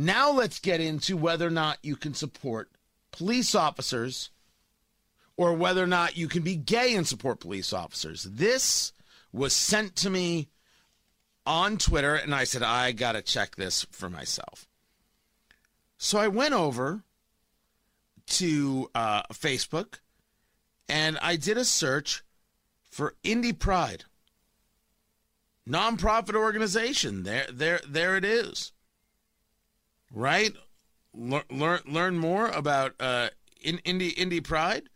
Now let's get into whether or not you can support police officers or whether or not you can be gay and support police officers. This was sent to me on Twitter, and I said, I got to check this for myself. So I went over to uh, Facebook and I did a search for Indy Pride, nonprofit organization. There, there, there it is. Right? Learn, learn, more about uh, in, Indy Indy Pride.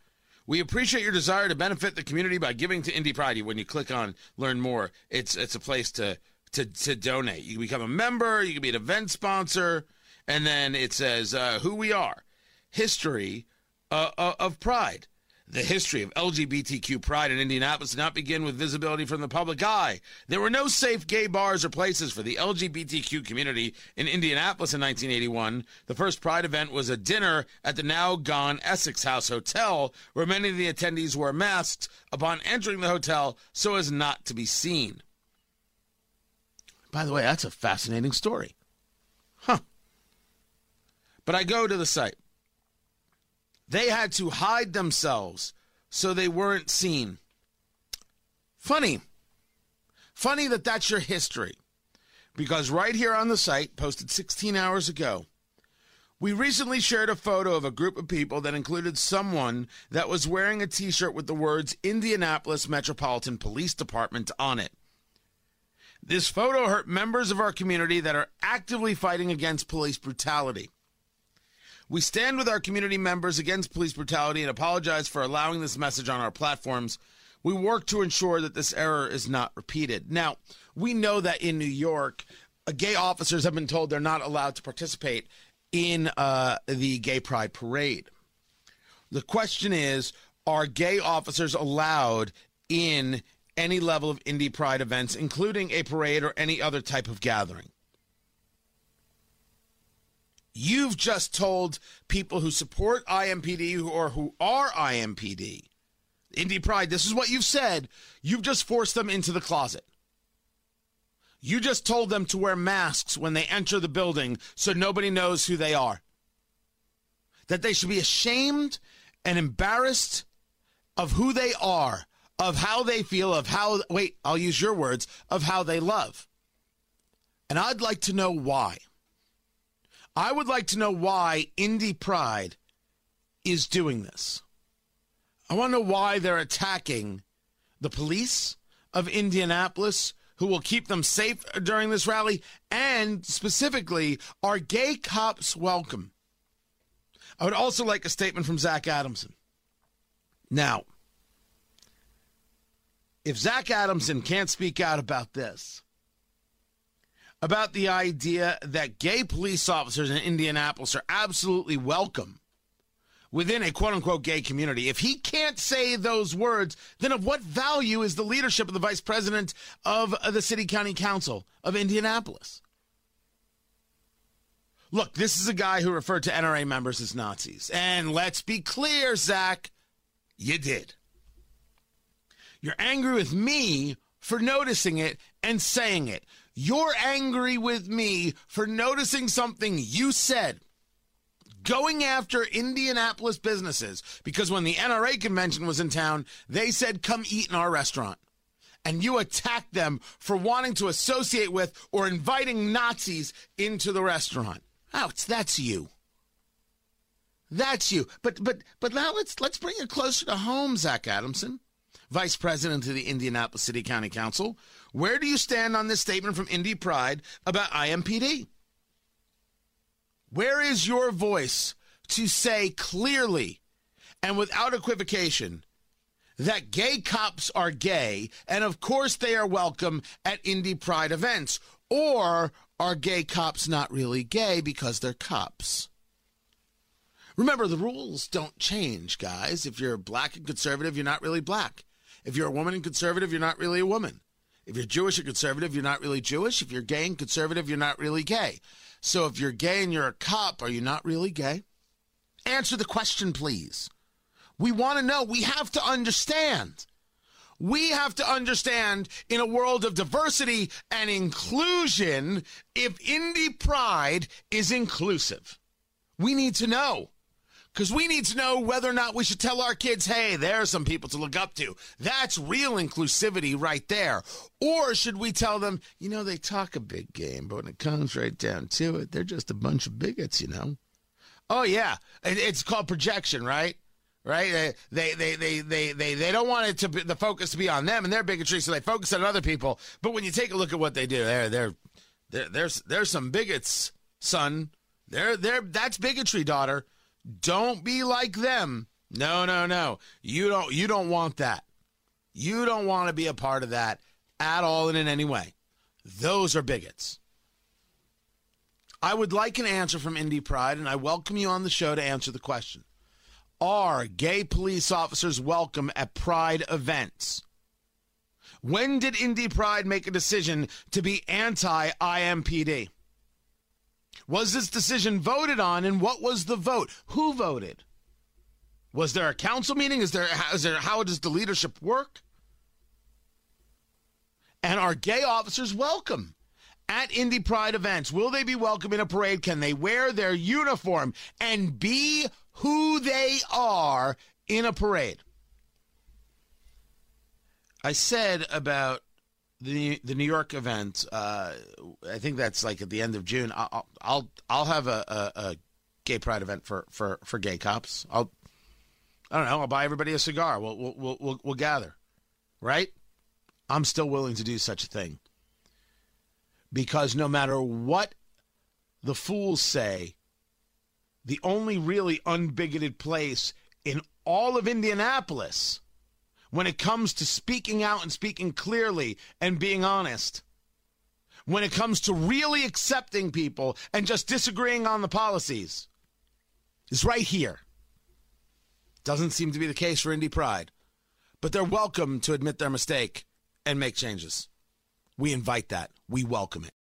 We appreciate your desire to benefit the community by giving to Indy Pride. When you click on Learn More, it's it's a place to to to donate. You can become a member. You can be an event sponsor, and then it says uh, who we are, history uh, uh of Pride. The history of LGBTQ pride in Indianapolis did not begin with visibility from the public eye. There were no safe gay bars or places for the LGBTQ community in Indianapolis in 1981. The first pride event was a dinner at the now gone Essex House Hotel, where many of the attendees wore masks upon entering the hotel so as not to be seen. By the way, that's a fascinating story. Huh. But I go to the site. They had to hide themselves so they weren't seen. Funny. Funny that that's your history. Because right here on the site, posted 16 hours ago, we recently shared a photo of a group of people that included someone that was wearing a t shirt with the words Indianapolis Metropolitan Police Department on it. This photo hurt members of our community that are actively fighting against police brutality. We stand with our community members against police brutality and apologize for allowing this message on our platforms. We work to ensure that this error is not repeated. Now, we know that in New York, uh, gay officers have been told they're not allowed to participate in uh, the gay pride parade. The question is are gay officers allowed in any level of Indy pride events, including a parade or any other type of gathering? You've just told people who support IMPD or who are IMPD, Indy Pride, this is what you've said. You've just forced them into the closet. You just told them to wear masks when they enter the building so nobody knows who they are. That they should be ashamed and embarrassed of who they are, of how they feel, of how, wait, I'll use your words, of how they love. And I'd like to know why. I would like to know why Indy Pride is doing this. I want to know why they're attacking the police of Indianapolis, who will keep them safe during this rally, and specifically, are gay cops welcome? I would also like a statement from Zach Adamson. Now, if Zach Adamson can't speak out about this, about the idea that gay police officers in Indianapolis are absolutely welcome within a quote unquote gay community. If he can't say those words, then of what value is the leadership of the vice president of the city county council of Indianapolis? Look, this is a guy who referred to NRA members as Nazis. And let's be clear, Zach, you did. You're angry with me for noticing it and saying it. You're angry with me for noticing something you said. Going after Indianapolis businesses because when the NRA convention was in town, they said, come eat in our restaurant. And you attacked them for wanting to associate with or inviting Nazis into the restaurant. Ouch, that's you. That's you. But but but now let's let's bring it closer to home, Zach Adamson, Vice President of the Indianapolis City County Council. Where do you stand on this statement from Indy Pride about IMPD? Where is your voice to say clearly and without equivocation that gay cops are gay and of course they are welcome at Indy Pride events? Or are gay cops not really gay because they're cops? Remember, the rules don't change, guys. If you're black and conservative, you're not really black. If you're a woman and conservative, you're not really a woman. If you're Jewish and conservative, you're not really Jewish. If you're gay and conservative, you're not really gay. So if you're gay and you're a cop, are you not really gay? Answer the question, please. We want to know. We have to understand. We have to understand in a world of diversity and inclusion if Indy Pride is inclusive. We need to know because we need to know whether or not we should tell our kids, hey, there are some people to look up to. That's real inclusivity right there. Or should we tell them, you know, they talk a big game, but when it comes right down to it, they're just a bunch of bigots, you know? Oh, yeah. It's called projection, right? Right? They, they, they, they, they, they don't want it to be the focus to be on them and their bigotry, so they focus on other people. But when you take a look at what they do, they're, they're, they're there's, there's some bigots, son. They're, they're, that's bigotry, daughter. Don't be like them. No, no, no. You don't you don't want that. You don't want to be a part of that at all and in any way. Those are bigots. I would like an answer from Indy Pride, and I welcome you on the show to answer the question. Are gay police officers welcome at Pride events? When did Indy Pride make a decision to be anti IMPD? Was this decision voted on, and what was the vote? Who voted? Was there a council meeting? Is there, is there how does the leadership work? And are gay officers welcome at Indy Pride events? Will they be welcome in a parade? Can they wear their uniform and be who they are in a parade? I said about the the New York event. Uh, I think that's like at the end of June. I'll I'll I'll have a, a, a, gay pride event for, for, for gay cops. I'll I don't know. I'll buy everybody a cigar. We'll we'll we'll, we'll gather, right? I'm still willing to do such a thing because no matter what the fools say, the only really unbigoted place in all of Indianapolis when it comes to speaking out and speaking clearly and being honest. When it comes to really accepting people and just disagreeing on the policies, is right here. Doesn't seem to be the case for Indy Pride, but they're welcome to admit their mistake and make changes. We invite that. We welcome it.